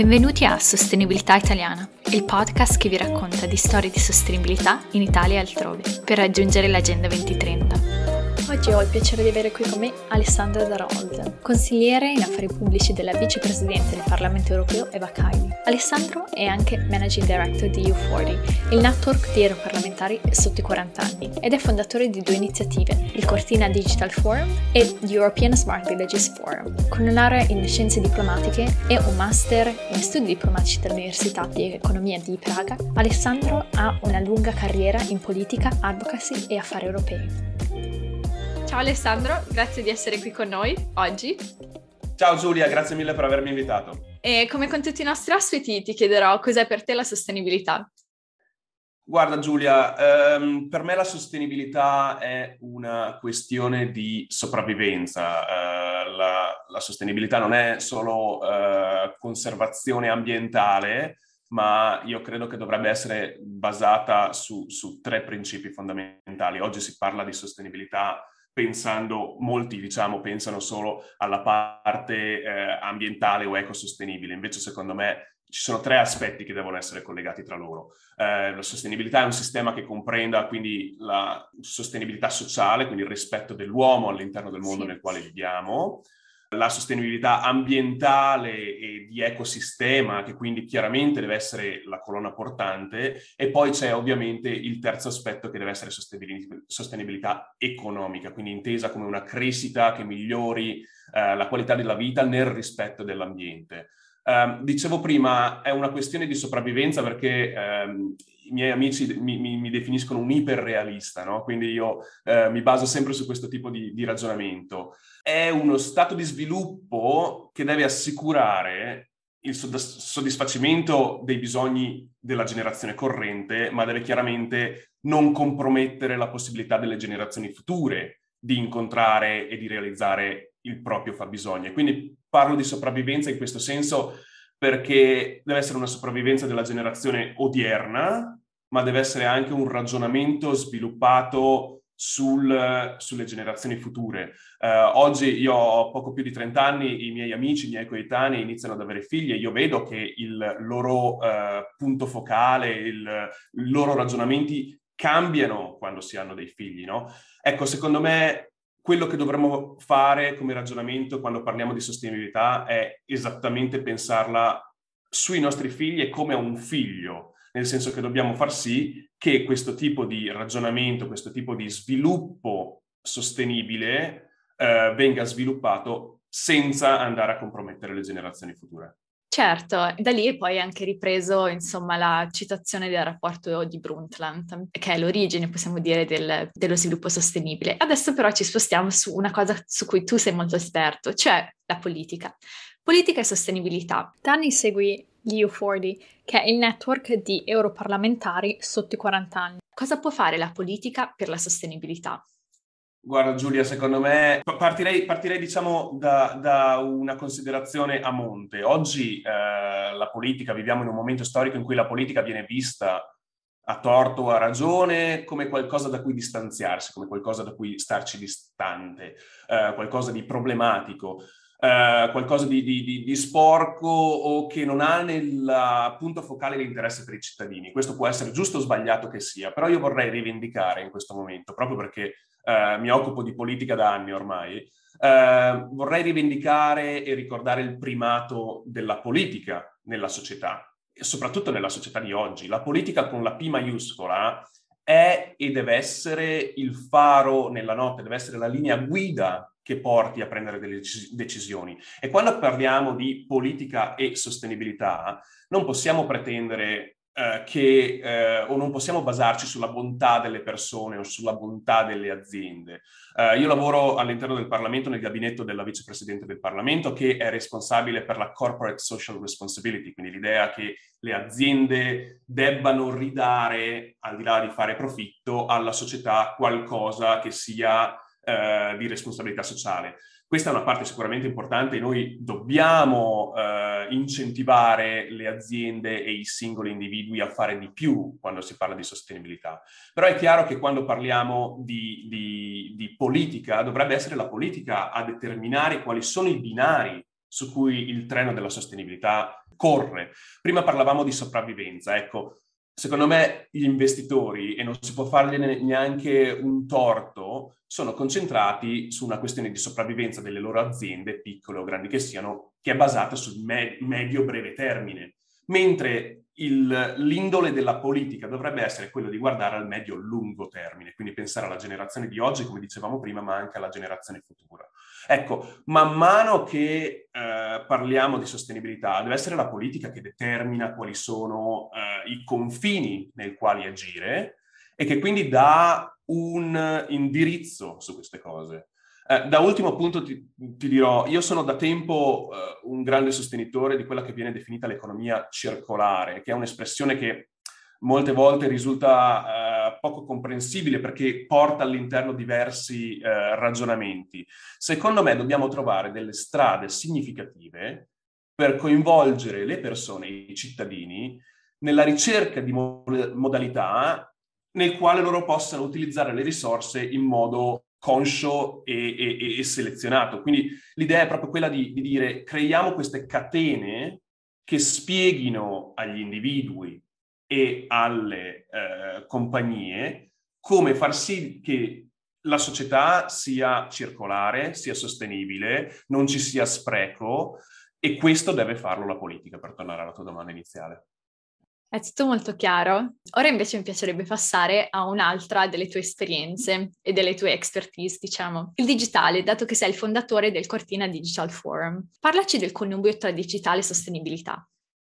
Benvenuti a Sostenibilità Italiana, il podcast che vi racconta di storie di sostenibilità in Italia e altrove, per raggiungere l'Agenda 2030. Oggi ho il piacere di avere qui con me Alessandra Darold, consigliere in affari pubblici della vicepresidente del Parlamento europeo Eva Kaili. Alessandro è anche Managing Director di U40, il network di europarlamentari sotto i 40 anni, ed è fondatore di due iniziative, il Cortina Digital Forum e l'European Smart Villages Forum. Con un laurea in scienze diplomatiche e un master in studi diplomatici dall'Università di Economia di Praga, Alessandro ha una lunga carriera in politica, advocacy e affari europei. Ciao Alessandro, grazie di essere qui con noi oggi. Ciao Giulia, grazie mille per avermi invitato. E come con tutti i nostri ospiti ti chiederò cos'è per te la sostenibilità. Guarda Giulia, ehm, per me la sostenibilità è una questione di sopravvivenza. Eh, la, la, sostenibilità non è solo eh, conservazione ambientale, ma io credo che dovrebbe essere basata su, su tre principi fondamentali. Oggi si parla di sostenibilità pensando, molti diciamo pensano solo alla parte eh, ambientale o ecosostenibile, invece secondo me ci sono tre aspetti che devono essere collegati tra loro. Eh, la sostenibilità è un sistema che comprenda quindi la sostenibilità sociale, quindi il rispetto dell'uomo all'interno del mondo sì. nel quale viviamo, la sostenibilità ambientale e di ecosistema, che quindi chiaramente deve essere la colonna portante, e poi c'è ovviamente il terzo aspetto che deve essere sostenibilità economica, quindi intesa come una crescita che migliori eh, la qualità della vita nel rispetto dell'ambiente. Um, dicevo prima, è una questione di sopravvivenza perché um, i miei amici mi, mi, mi definiscono un iperrealista, no? quindi io uh, mi baso sempre su questo tipo di, di ragionamento. È uno stato di sviluppo che deve assicurare il soddisfacimento dei bisogni della generazione corrente, ma deve chiaramente non compromettere la possibilità delle generazioni future di incontrare e di realizzare il proprio fabbisogno. Quindi parlo di sopravvivenza in questo senso perché deve essere una sopravvivenza della generazione odierna, ma deve essere anche un ragionamento sviluppato sul, sulle generazioni future. Uh, oggi io ho poco più di 30 anni, i miei amici, i miei coetanei iniziano ad avere figli e io vedo che il loro uh, punto focale, i loro ragionamenti cambiano quando si hanno dei figli, no? Ecco, secondo me quello che dovremmo fare come ragionamento quando parliamo di sostenibilità è esattamente pensarla sui nostri figli e come a un figlio, nel senso che dobbiamo far sì che questo tipo di ragionamento, questo tipo di sviluppo sostenibile eh, venga sviluppato senza andare a compromettere le generazioni future. Certo, da lì poi è anche ripreso insomma la citazione del rapporto di Brundtland, che è l'origine, possiamo dire, del, dello sviluppo sostenibile. Adesso però ci spostiamo su una cosa su cui tu sei molto esperto, cioè la politica. Politica e sostenibilità. Da anni segui l'EU40, che è il network di europarlamentari sotto i 40 anni. Cosa può fare la politica per la sostenibilità? Guarda Giulia, secondo me partirei, partirei diciamo da, da, una considerazione a monte. Oggi eh, la politica, viviamo in un momento storico in cui la politica viene vista a torto o a ragione come qualcosa da cui distanziarsi, come qualcosa da cui starci distante, eh, qualcosa di problematico. Uh, qualcosa di, di, di, sporco o che non ha nel punto focale l'interesse per i cittadini. Questo può essere giusto o sbagliato che sia, però io vorrei rivendicare in questo momento, proprio perché eh, mi occupo di politica da anni ormai, eh, vorrei rivendicare e ricordare il primato della politica nella società, soprattutto nella società di oggi. La politica con la P maiuscola è e deve essere il faro nella notte, deve essere la linea guida che porti a prendere delle decisioni. E quando parliamo di politica e sostenibilità, non possiamo pretendere eh, che eh, o non possiamo basarci sulla bontà delle persone o sulla bontà delle aziende. Eh, io lavoro all'interno del Parlamento nel gabinetto della vicepresidente del Parlamento che è responsabile per la corporate social responsibility, quindi l'idea che le aziende debbano ridare, al di là di fare profitto, alla società qualcosa che sia eh, di responsabilità sociale. Questa è una parte sicuramente importante noi dobbiamo eh, incentivare le aziende e i singoli individui a fare di più quando si parla di sostenibilità. Però è chiaro che quando parliamo di, di, di politica, dovrebbe essere la politica a determinare quali sono i binari su cui il treno della sostenibilità corre. Prima parlavamo di sopravvivenza, ecco, secondo me gli investitori, e non si può fargliene neanche un torto, sono concentrati su una questione di sopravvivenza delle loro aziende, piccole o grandi che siano, che è basata sul me- medio-breve termine. Mentre il, l'indole della politica dovrebbe essere quello di guardare al medio-lungo termine, quindi pensare alla generazione di oggi, come dicevamo prima, ma anche alla generazione futura. Ecco, man mano che eh, parliamo di sostenibilità, deve essere la politica che determina quali sono eh, i confini nei quali agire e che quindi dà un indirizzo su queste cose. Eh, da ultimo punto ti, ti, dirò, io sono da tempo eh, un grande sostenitore di quella che viene definita l'economia circolare, che è un'espressione che molte volte risulta eh, poco comprensibile perché porta all'interno diversi eh, ragionamenti. Secondo me dobbiamo trovare delle strade significative per coinvolgere le persone, i cittadini, nella ricerca di mo- modalità nel quale loro possano utilizzare le risorse in modo conscio e, e, e selezionato. Quindi l'idea è proprio quella di, di dire creiamo queste catene che spieghino agli individui e alle eh, compagnie come far sì che la società sia circolare, sia sostenibile, non ci sia spreco e questo deve farlo la politica, per tornare alla tua domanda iniziale. È tutto molto chiaro. Ora invece mi piacerebbe passare a un'altra delle tue esperienze e delle tue expertise, diciamo. Il digitale, dato che sei il fondatore del Cortina Digital Forum. Parlaci del connubio tra digitale e sostenibilità.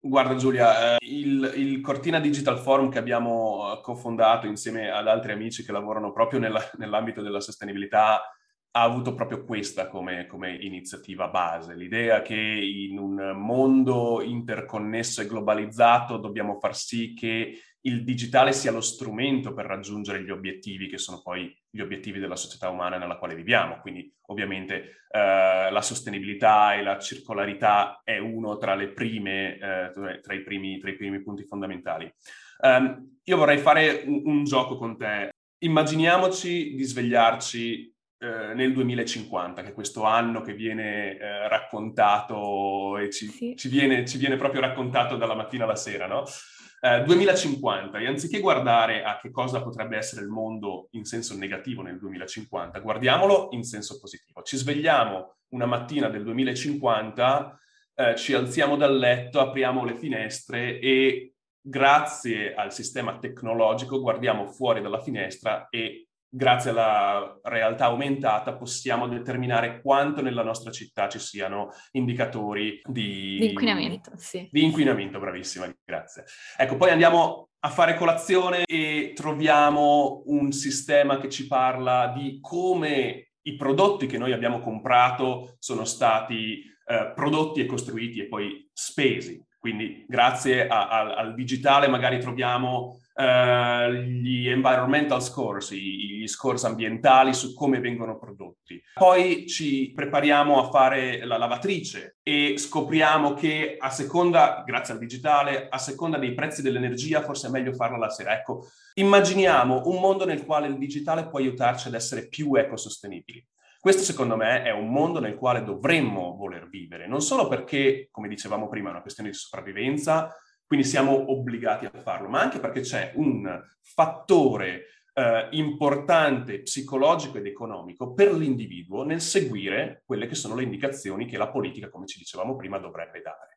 Guarda Giulia, eh, il, il, Cortina Digital Forum che abbiamo cofondato insieme ad altri amici che lavorano proprio nella, nell'ambito della sostenibilità ha avuto proprio questa come, come, iniziativa base, l'idea che in un mondo interconnesso e globalizzato dobbiamo far sì che il digitale sia lo strumento per raggiungere gli obiettivi che sono poi gli obiettivi della società umana nella quale viviamo. Quindi ovviamente eh, la sostenibilità e la circolarità è uno tra, prime, eh, tra, i, primi, tra i, primi, punti fondamentali. Um, io vorrei fare un, un gioco con te. Immaginiamoci di svegliarci eh, nel 2050, che è questo anno che viene eh, raccontato e ci, sì. ci, viene, ci, viene, proprio raccontato dalla mattina alla sera, no? Eh, 2050, e anziché guardare a che cosa potrebbe essere il mondo in senso negativo nel 2050, guardiamolo in senso positivo. Ci svegliamo una mattina del 2050, eh, ci alziamo dal letto, apriamo le finestre e grazie al sistema tecnologico guardiamo fuori dalla finestra e grazie alla realtà aumentata possiamo determinare quanto nella nostra città ci siano indicatori di, di inquinamento. Sì. Di inquinamento, bravissima, grazie. Ecco, poi andiamo a fare colazione e troviamo un sistema che ci parla di come i prodotti che noi abbiamo comprato sono stati eh, prodotti e costruiti e poi spesi. Quindi grazie a, a, al digitale magari troviamo uh, gli environmental scores, gli scores ambientali su come vengono prodotti. Poi ci prepariamo a fare la lavatrice e scopriamo che a seconda, grazie al digitale, a seconda dei prezzi dell'energia forse è meglio farla la sera. Ecco, immaginiamo un mondo nel quale il digitale può aiutarci ad essere più ecosostenibili. Questo secondo me è un mondo nel quale dovremmo voler vivere, non solo perché, come dicevamo prima, è una questione di sopravvivenza, quindi siamo obbligati a farlo, ma anche perché c'è un fattore eh, importante psicologico ed economico per l'individuo nel seguire quelle che sono le indicazioni che la politica, come ci dicevamo prima, dovrebbe dare.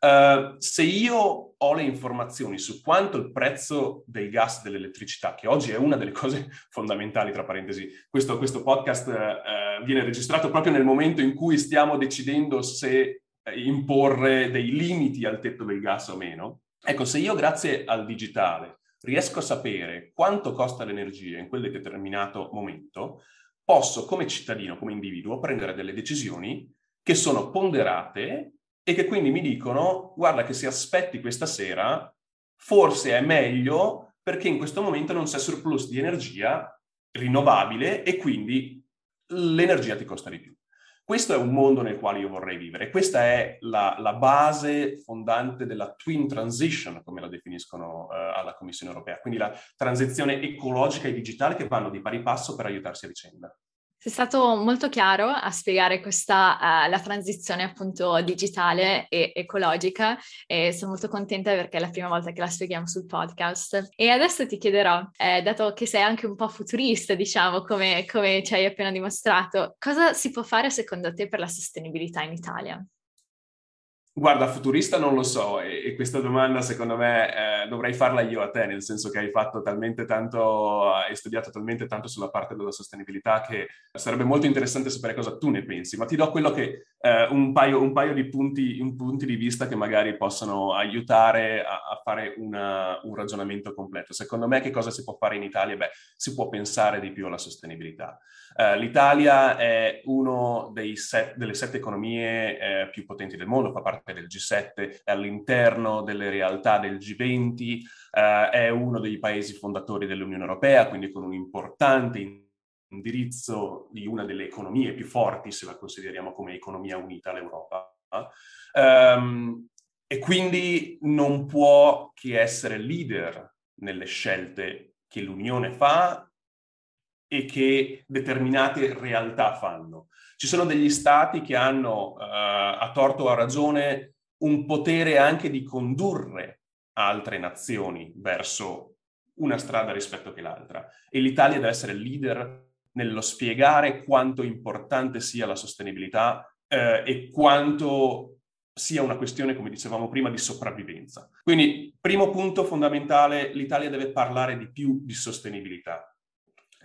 Uh, se io ho le informazioni su quanto il prezzo del gas dell'elettricità, che oggi è una delle cose fondamentali, tra parentesi, questo, questo podcast uh, viene registrato proprio nel momento in cui stiamo decidendo se imporre dei limiti al tetto del gas o meno. Ecco, se io grazie al digitale riesco a sapere quanto costa l'energia in quel determinato momento, posso come cittadino, come individuo, prendere delle decisioni che sono ponderate e che quindi mi dicono guarda che se aspetti questa sera forse è meglio perché in questo momento non c'è surplus di energia rinnovabile e quindi l'energia ti costa di più. Questo è un mondo nel quale io vorrei vivere. Questa è la, la base fondante della twin transition, come la definiscono uh, alla Commissione europea, quindi la transizione ecologica e digitale che vanno di pari passo per aiutarsi a vicenda. Sei stato molto chiaro a spiegare questa, uh, la transizione appunto digitale e ecologica e sono molto contenta perché è la prima volta che la spieghiamo sul podcast. E adesso ti chiederò, eh, dato che sei anche un po' futurista, diciamo, come, come ci hai appena dimostrato, cosa si può fare secondo te per la sostenibilità in Italia? Guarda, futurista non lo so e, e questa domanda secondo me eh, dovrei farla io a te, nel senso che hai fatto talmente tanto, hai studiato talmente tanto sulla parte della sostenibilità che sarebbe molto interessante sapere cosa tu ne pensi, ma ti do quello che, eh, un, paio, un, paio, di punti, punti, di vista che magari possono aiutare a, a fare una, un ragionamento completo. Secondo me che cosa si può fare in Italia? Beh, si può pensare di più alla sostenibilità. Uh, L'Italia è una delle sette economie eh, più potenti del mondo, fa parte del G7, è all'interno delle realtà del G20, uh, eh, è uno dei paesi fondatori dell'Unione Europea, quindi con un importante indirizzo di una delle economie più forti, se la consideriamo come economia unita all'Europa. Um, e quindi non può che essere leader nelle scelte che l'Unione fa e che determinate realtà fanno. Ci sono degli stati che hanno, uh, a torto o a ragione, un potere anche di condurre altre nazioni verso una strada rispetto che l'altra. E l'Italia deve essere leader nello spiegare quanto importante sia la sostenibilità eh, e quanto sia una questione, come dicevamo prima, di sopravvivenza. Quindi, primo punto fondamentale, l'Italia deve parlare di più di sostenibilità.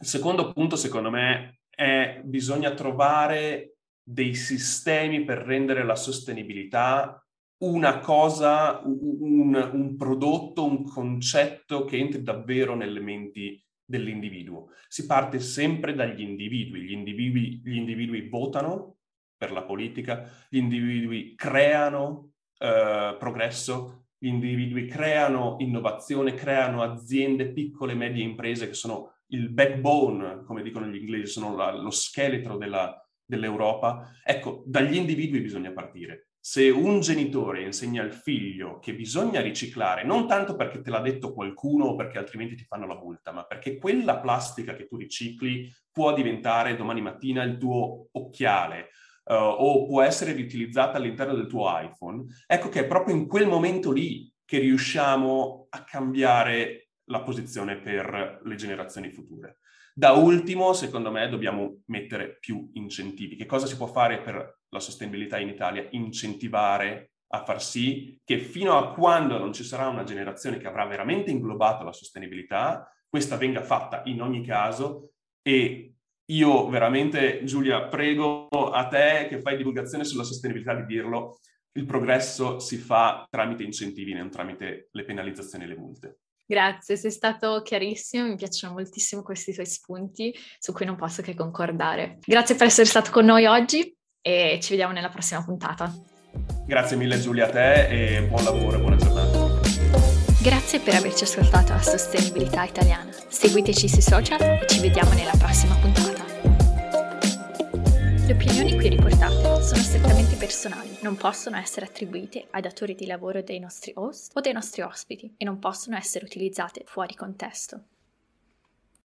Il secondo punto, secondo me, è bisogna trovare dei sistemi per rendere la sostenibilità una cosa, un, un, prodotto, un concetto che entri davvero nelle menti dell'individuo. Si parte sempre dagli individui. Gli individui, gli individui votano per la politica, gli individui creano eh, progresso, gli individui creano innovazione, creano aziende, piccole e medie imprese che sono il backbone, come dicono gli inglesi, sono la, lo scheletro della, dell'Europa. Ecco, dagli individui bisogna partire. Se un genitore insegna al figlio che bisogna riciclare, non tanto perché te l'ha detto qualcuno o perché altrimenti ti fanno la multa, ma perché quella plastica che tu ricicli può diventare domani mattina il tuo occhiale, Uh, o può essere riutilizzata all'interno del tuo iPhone, ecco che è proprio in quel momento lì che riusciamo a cambiare la posizione per le generazioni future. Da ultimo, secondo me, dobbiamo mettere più incentivi. Che cosa si può fare per la sostenibilità in Italia? Incentivare a far sì che fino a quando non ci sarà una generazione che avrà veramente inglobato la sostenibilità, questa venga fatta in ogni caso e io veramente, Giulia, prego a te che fai divulgazione sulla sostenibilità di dirlo, il progresso si fa tramite incentivi, non tramite le penalizzazioni e le multe. Grazie, sei stato chiarissimo, mi piacciono moltissimo questi tuoi spunti su cui non posso che concordare. Grazie per essere stato con noi oggi e ci vediamo nella prossima puntata. Grazie mille Giulia a te e buon lavoro, buona giornata. Grazie per averci ascoltato a Sostenibilità Italiana. Seguiteci sui social e ci vediamo nella prossima puntata. Opinioni qui riportate sono strettamente personali, non possono essere attribuite ai datori di lavoro dei nostri host o dei nostri ospiti e non possono essere utilizzate fuori contesto.